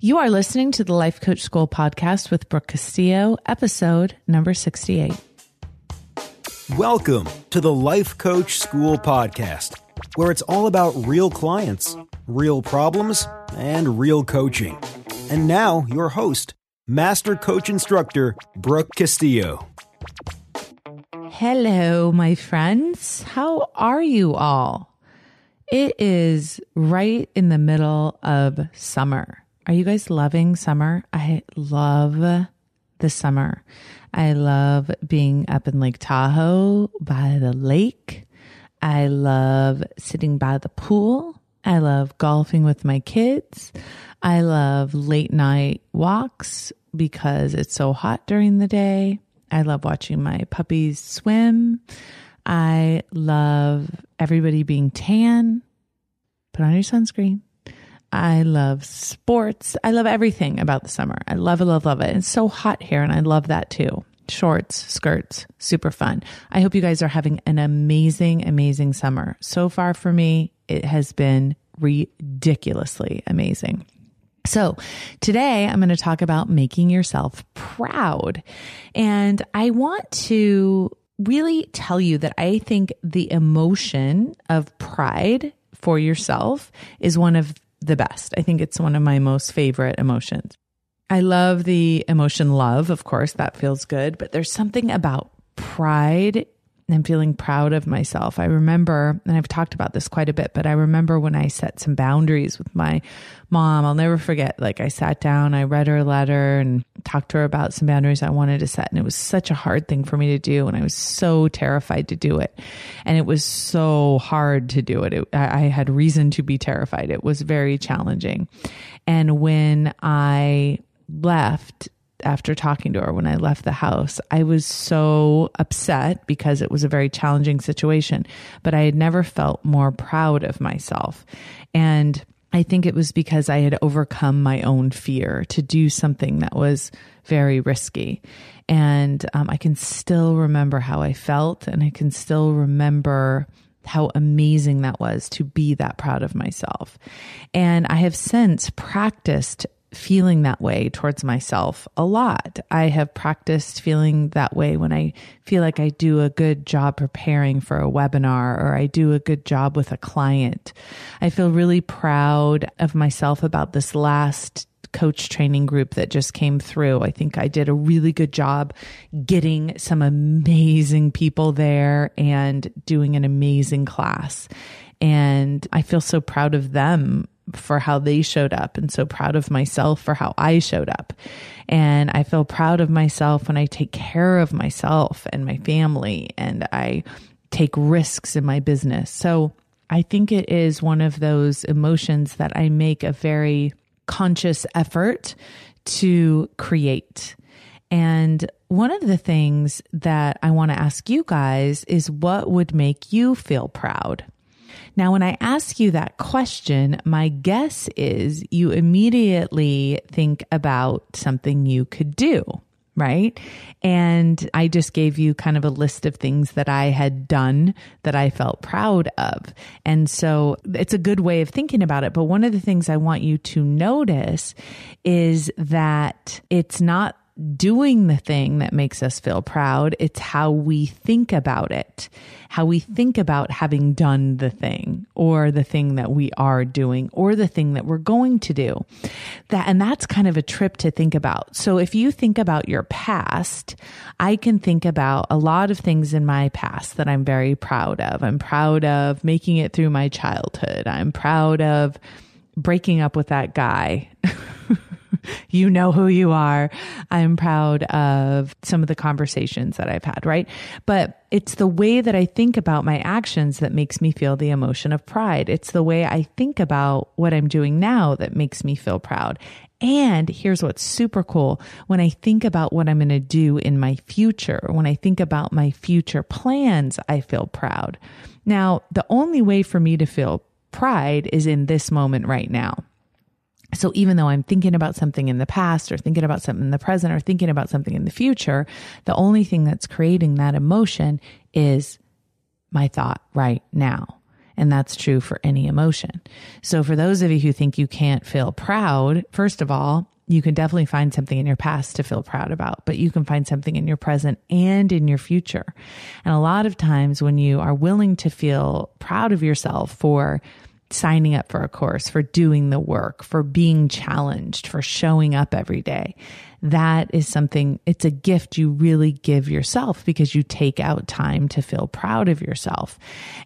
You are listening to the Life Coach School podcast with Brooke Castillo, episode number 68. Welcome to the Life Coach School podcast, where it's all about real clients, real problems, and real coaching. And now, your host, Master Coach Instructor Brooke Castillo. Hello, my friends. How are you all? It is right in the middle of summer. Are you guys loving summer? I love the summer. I love being up in Lake Tahoe by the lake. I love sitting by the pool. I love golfing with my kids. I love late night walks because it's so hot during the day. I love watching my puppies swim. I love everybody being tan. Put on your sunscreen. I love sports. I love everything about the summer. I love it, love, love it. It's so hot here, and I love that too. Shorts, skirts, super fun. I hope you guys are having an amazing, amazing summer. So far for me, it has been ridiculously amazing. So, today I'm going to talk about making yourself proud. And I want to really tell you that I think the emotion of pride for yourself is one of the best. I think it's one of my most favorite emotions. I love the emotion love, of course, that feels good, but there's something about pride and I'm feeling proud of myself. I remember, and I've talked about this quite a bit, but I remember when I set some boundaries with my mom. I'll never forget. Like I sat down, I read her letter and talked to her about some boundaries I wanted to set. And it was such a hard thing for me to do. And I was so terrified to do it. And it was so hard to do it. it I had reason to be terrified. It was very challenging. And when I left after talking to her when I left the house. I was so upset because it was a very challenging situation, but I had never felt more proud of myself. And I think it was because I had overcome my own fear to do something that was very risky. And um, I can still remember how I felt, and I can still remember how amazing that was to be that proud of myself. And I have since practiced feeling that way towards myself a lot. I have practiced feeling that way when I feel like I do a good job preparing for a webinar or I do a good job with a client. I feel really proud of myself about this last coach training group that just came through. I think I did a really good job getting some amazing people there and doing an amazing class. And I feel so proud of them for how they showed up and so proud of myself for how I showed up. And I feel proud of myself when I take care of myself and my family and I take risks in my business. So I think it is one of those emotions that I make a very conscious effort to create. And one of the things that I want to ask you guys is what would make you feel proud? Now, when I ask you that question, my guess is you immediately think about something you could do right? And I just gave you kind of a list of things that I had done that I felt proud of. And so it's a good way of thinking about it. But one of the things I want you to notice is that it's not doing the thing that makes us feel proud. It's how we think about it, how we think about having done the thing or the thing that we are doing or the thing that we're going to do. That, and that's kind of a trip to think about. So if you think about your past, I can think about a lot of things in my past that I'm very proud of. I'm proud of making it through my childhood. I'm proud of breaking up with that guy. you know who you are. I'm proud of some of the conversations that I've had, right? But it's the way that I think about my actions that makes me feel the emotion of pride. It's the way I think about what I'm doing now that makes me feel proud. And here's what's super cool. When I think about what I'm going to do in my future, when I think about my future plans, I feel proud. Now, the only way for me to feel pride is in this moment right now. So even though I'm thinking about something in the past or thinking about something in the present or thinking about something in the future, the only thing that's creating that emotion is my thought right now. And that's true for any emotion. So for those of you who think you can't feel proud, first of all, you can definitely find something in your past to feel proud about, but you can find something in your present and in your future. And a lot of times when you are willing to feel proud of yourself for signing up for a course, for doing the work, for being challenged, for showing up every day. That is something, it's a gift you really give yourself because you take out time to feel proud of yourself.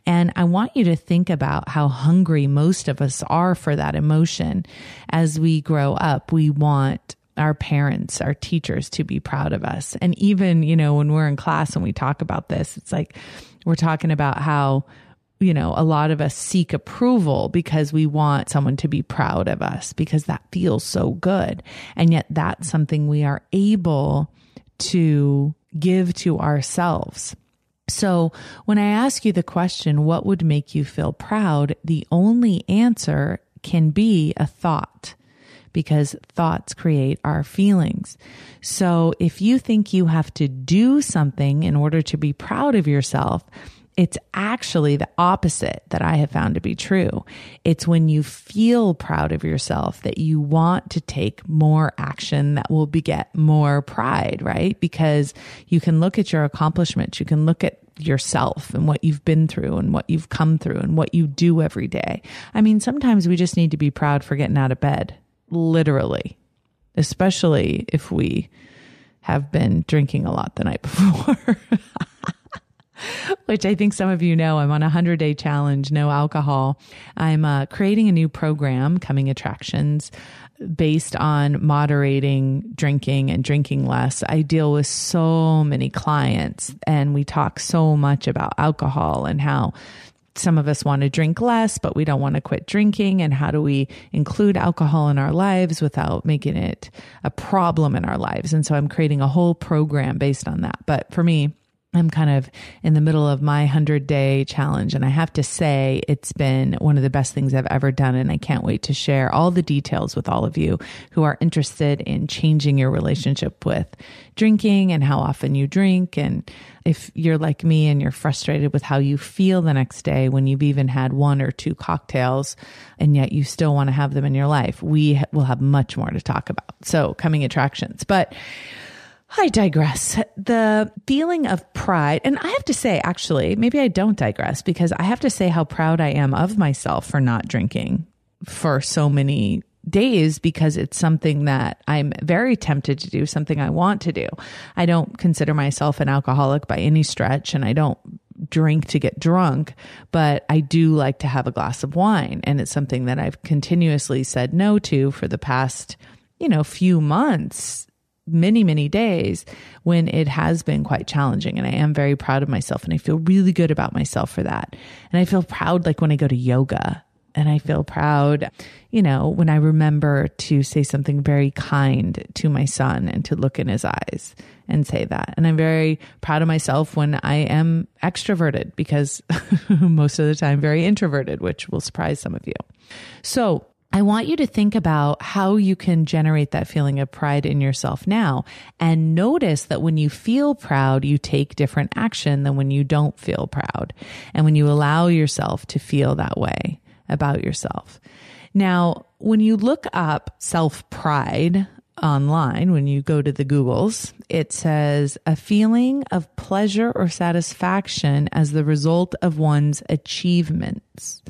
And I want you to think about how hungry most of us are for that emotion. As we grow up, we want our parents, our teachers to be proud of us. And even, you know, when we're in class and we talk about this, it's like we're talking about how you know, a lot of us seek approval because we want someone to be proud of us because that feels so good. And yet that's something we are able to give to ourselves. So when I ask you the question, what would make you feel proud? The only answer can be a thought because thoughts create our feelings. So if you think you have to do something in order to be proud of yourself, it's actually the opposite that I have found to be true. It's when you feel proud of yourself that you want to take more action that will beget more pride, right? Because you can look at your accomplishments, you can look at yourself and what you've been through and what you've come through and what you do every day. I mean, sometimes we just need to be proud for getting out of bed, literally, especially if we have been drinking a lot the night before. which I think some of you know. I'm on a 100 day challenge, no alcohol. I'm uh, creating a new program, Coming Attractions, based on moderating drinking and drinking less. I deal with so many clients and we talk so much about alcohol and how some of us want to drink less, but we don't want to quit drinking. And how do we include alcohol in our lives without making it a problem in our lives? And so I'm creating a whole program based on that. But for me, I'm kind of in the middle of my 100 day challenge. And I have to say, it's been one of the best things I've ever done. And I can't wait to share all the details with all of you who are interested in changing your relationship with drinking and how often you drink. And if you're like me and you're frustrated with how you feel the next day when you've even had one or two cocktails and yet you still want to have them in your life, we will have much more to talk about. So coming attractions. But I digress. The feeling of pride, and I have to say, actually, maybe I don't digress because I have to say how proud I am of myself for not drinking for so many days because it's something that I'm very tempted to do, something I want to do. I don't consider myself an alcoholic by any stretch, and I don't drink to get drunk, but I do like to have a glass of wine. And it's something that I've continuously said no to for the past, you know, few months many, many days when it has been quite challenging. And I am very proud of myself and I feel really good about myself for that. And I feel proud like when I go to yoga and I feel proud, you know, when I remember to say something very kind to my son and to look in his eyes and say that. And I'm very proud of myself when I am extroverted because most of the time very introverted, which will surprise some of you. So I want you to think about how you can generate that feeling of pride in yourself now and notice that when you feel proud, you take different action than when you don't feel proud and when you allow yourself to feel that way about yourself. Now, when you look up self pride online, when you go to the Googles, it says a feeling of pleasure or satisfaction as the result of one's achievements.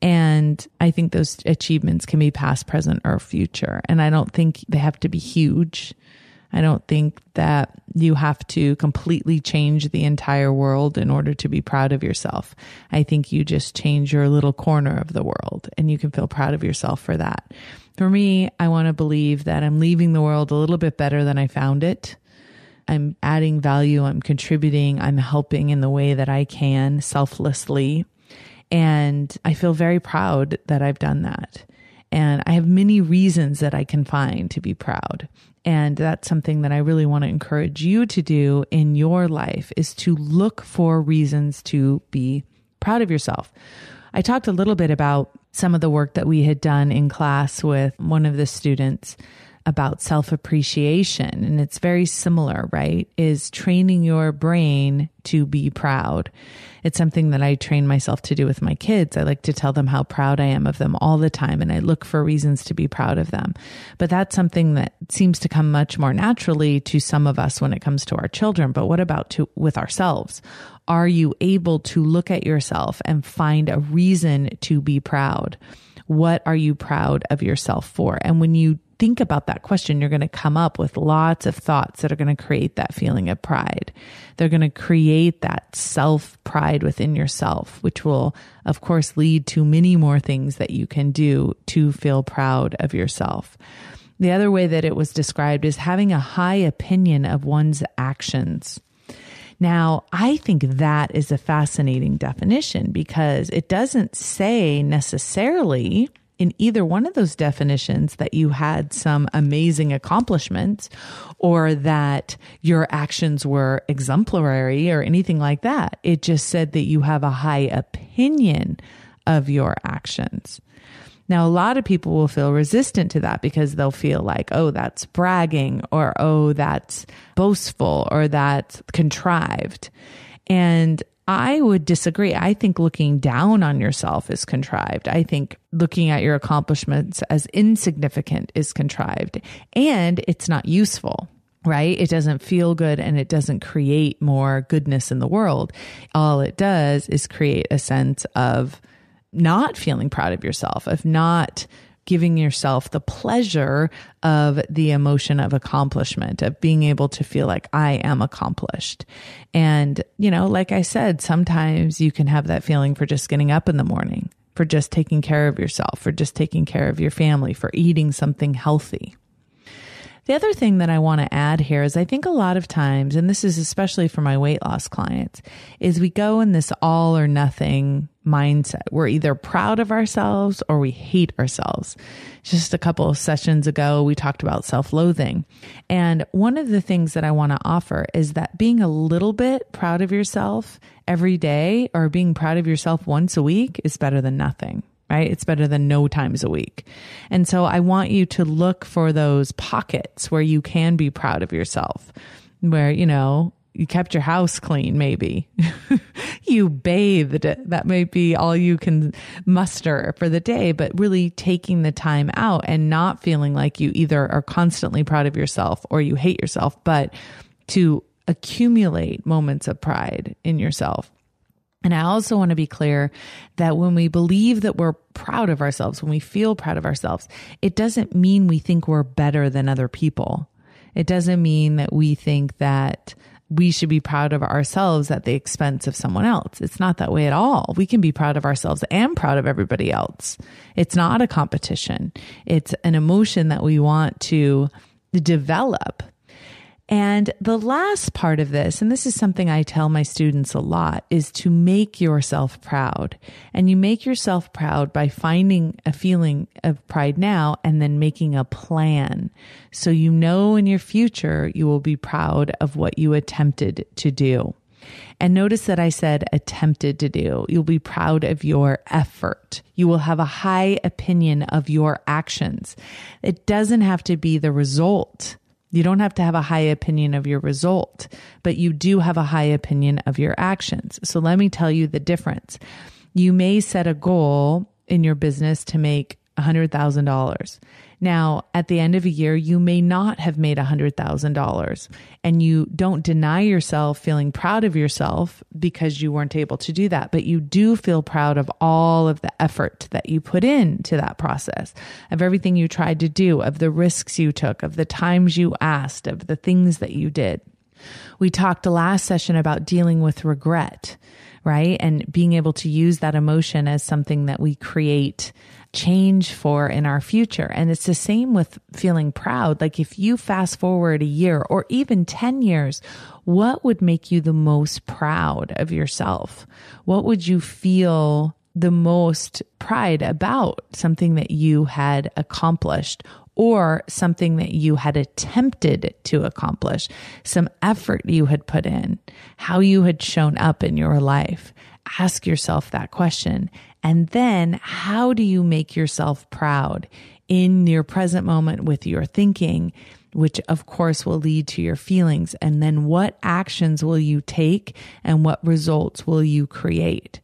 And I think those achievements can be past, present, or future. And I don't think they have to be huge. I don't think that you have to completely change the entire world in order to be proud of yourself. I think you just change your little corner of the world and you can feel proud of yourself for that. For me, I want to believe that I'm leaving the world a little bit better than I found it. I'm adding value. I'm contributing. I'm helping in the way that I can selflessly. And I feel very proud that I've done that. And I have many reasons that I can find to be proud. And that's something that I really want to encourage you to do in your life is to look for reasons to be proud of yourself. I talked a little bit about some of the work that we had done in class with one of the students about self appreciation, and it's very similar, right? Is training your brain to be proud. It's something that I train myself to do with my kids. I like to tell them how proud I am of them all the time, and I look for reasons to be proud of them. But that's something that seems to come much more naturally to some of us when it comes to our children. But what about to, with ourselves? Are you able to look at yourself and find a reason to be proud? What are you proud of yourself for? And when you think about that question, you're going to come up with lots of thoughts that are going to create that feeling of pride. They're going to create that self pride within yourself, which will, of course, lead to many more things that you can do to feel proud of yourself. The other way that it was described is having a high opinion of one's actions. Now, I think that is a fascinating definition because it doesn't say necessarily in either one of those definitions that you had some amazing accomplishments or that your actions were exemplary or anything like that. It just said that you have a high opinion of your actions. Now, a lot of people will feel resistant to that because they'll feel like, oh, that's bragging or, oh, that's boastful or that's contrived. And I would disagree. I think looking down on yourself is contrived. I think looking at your accomplishments as insignificant is contrived and it's not useful right? It doesn't feel good and it doesn't create more goodness in the world. All it does is create a sense of not feeling proud of yourself, of not giving yourself the pleasure of the emotion of accomplishment, of being able to feel like I am accomplished. And, you know, like I said, sometimes you can have that feeling for just getting up in the morning, for just taking care of yourself, for just taking care of your family, for eating something healthy. The other thing that I want to add here is I think a lot of times, and this is especially for my weight loss clients, is we go in this all or nothing mindset. We're either proud of ourselves or we hate ourselves. Just a couple of sessions ago, we talked about self loathing. And one of the things that I want to offer is that being a little bit proud of yourself every day or being proud of yourself once a week is better than nothing right? It's better than no times a week. And so I want you to look for those pockets where you can be proud of yourself, where, you know, you kept your house clean, maybe. you bathed. That may be all you can muster for the day, but really taking the time out and not feeling like you either are constantly proud of yourself or you hate yourself, but to accumulate moments of pride in yourself. And I also want to be clear that when we believe that we're proud of ourselves, when we feel proud of ourselves, it doesn't mean we think we're better than other people. It doesn't mean that we think that we should be proud of ourselves at the expense of someone else. It's not that way at all. We can be proud of ourselves and proud of everybody else. It's not a competition. It's an emotion that we want to develop and the last part of this, and this is something I tell my students a lot, is to make yourself proud. And you make yourself proud by finding a feeling of pride now and then making a plan. So you know in your future you will be proud of what you attempted to do. And notice that I said attempted to do. You'll be proud of your effort. You will have a high opinion of your actions. It doesn't have to be the result you don't have to have a high opinion of your result, but you do have a high opinion of your actions. So let me tell you the difference. You may set a goal in your business to make $100,000. Now, at the end of a year, you may not have made $100,000 and you don't deny yourself feeling proud of yourself because you weren't able to do that, but you do feel proud of all of the effort that you put into that process, of everything you tried to do, of the risks you took, of the times you asked, of the things that you did. We talked last session about dealing with regret, right? And being able to use that emotion as something that we create change for in our future. And it's the same with feeling proud. Like if you fast forward a year or even 10 years, what would make you the most proud of yourself? What would you feel the most pride about something that you had accomplished or something that you had attempted to accomplish, some effort you had put in, how you had shown up in your life. Ask yourself that question and then how do you make yourself proud in your present moment with your thinking, which of course will lead to your feelings. And then what actions will you take and what results will you create?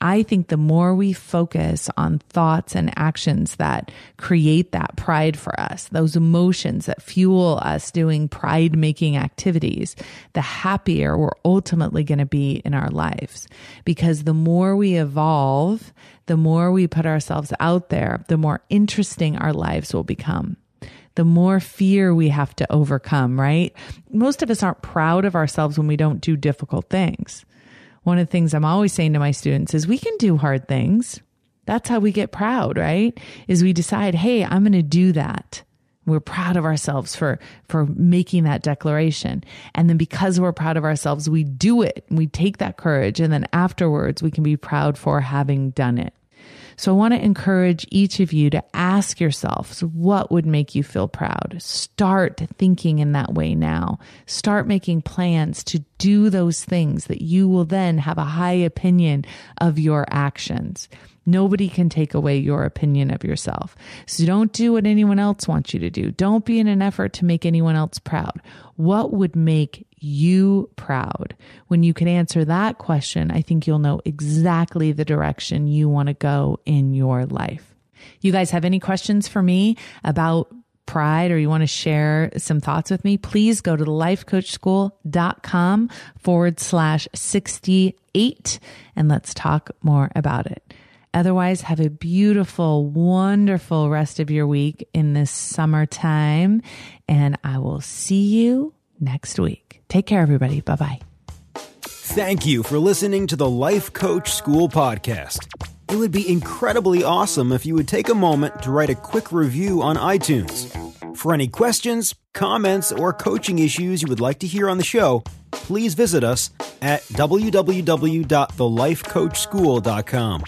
I think the more we focus on thoughts and actions that create that pride for us, those emotions that fuel us doing pride making activities, the happier we're ultimately going to be in our lives. Because the more we evolve, the more we put ourselves out there, the more interesting our lives will become the more fear we have to overcome, right? Most of us aren't proud of ourselves when we don't do difficult things one of the things I'm always saying to my students is we can do hard things. That's how we get proud, right? Is we decide, hey, I'm going to do that. We're proud of ourselves for, for making that declaration. And then because we're proud of ourselves, we do it. We take that courage. And then afterwards, we can be proud for having done it. So I want to encourage each of you to ask yourselves what would make you feel proud. Start thinking in that way now. Start making plans to do those things that you will then have a high opinion of your actions. Nobody can take away your opinion of yourself. So don't do what anyone else wants you to do. Don't be in an effort to make anyone else proud. What would make you proud? When you can answer that question, I think you'll know exactly the direction you want to go in your life. You guys have any questions for me about pride or you want to share some thoughts with me, please go to the lifecoachschool.com forward slash 68 and let's talk more about it. Otherwise, have a beautiful, wonderful rest of your week in this summertime. And I will see you next week. Take care, everybody. Bye bye. Thank you for listening to the Life Coach School podcast. It would be incredibly awesome if you would take a moment to write a quick review on iTunes. For any questions, comments, or coaching issues you would like to hear on the show, please visit us at www.thelifecoachschool.com.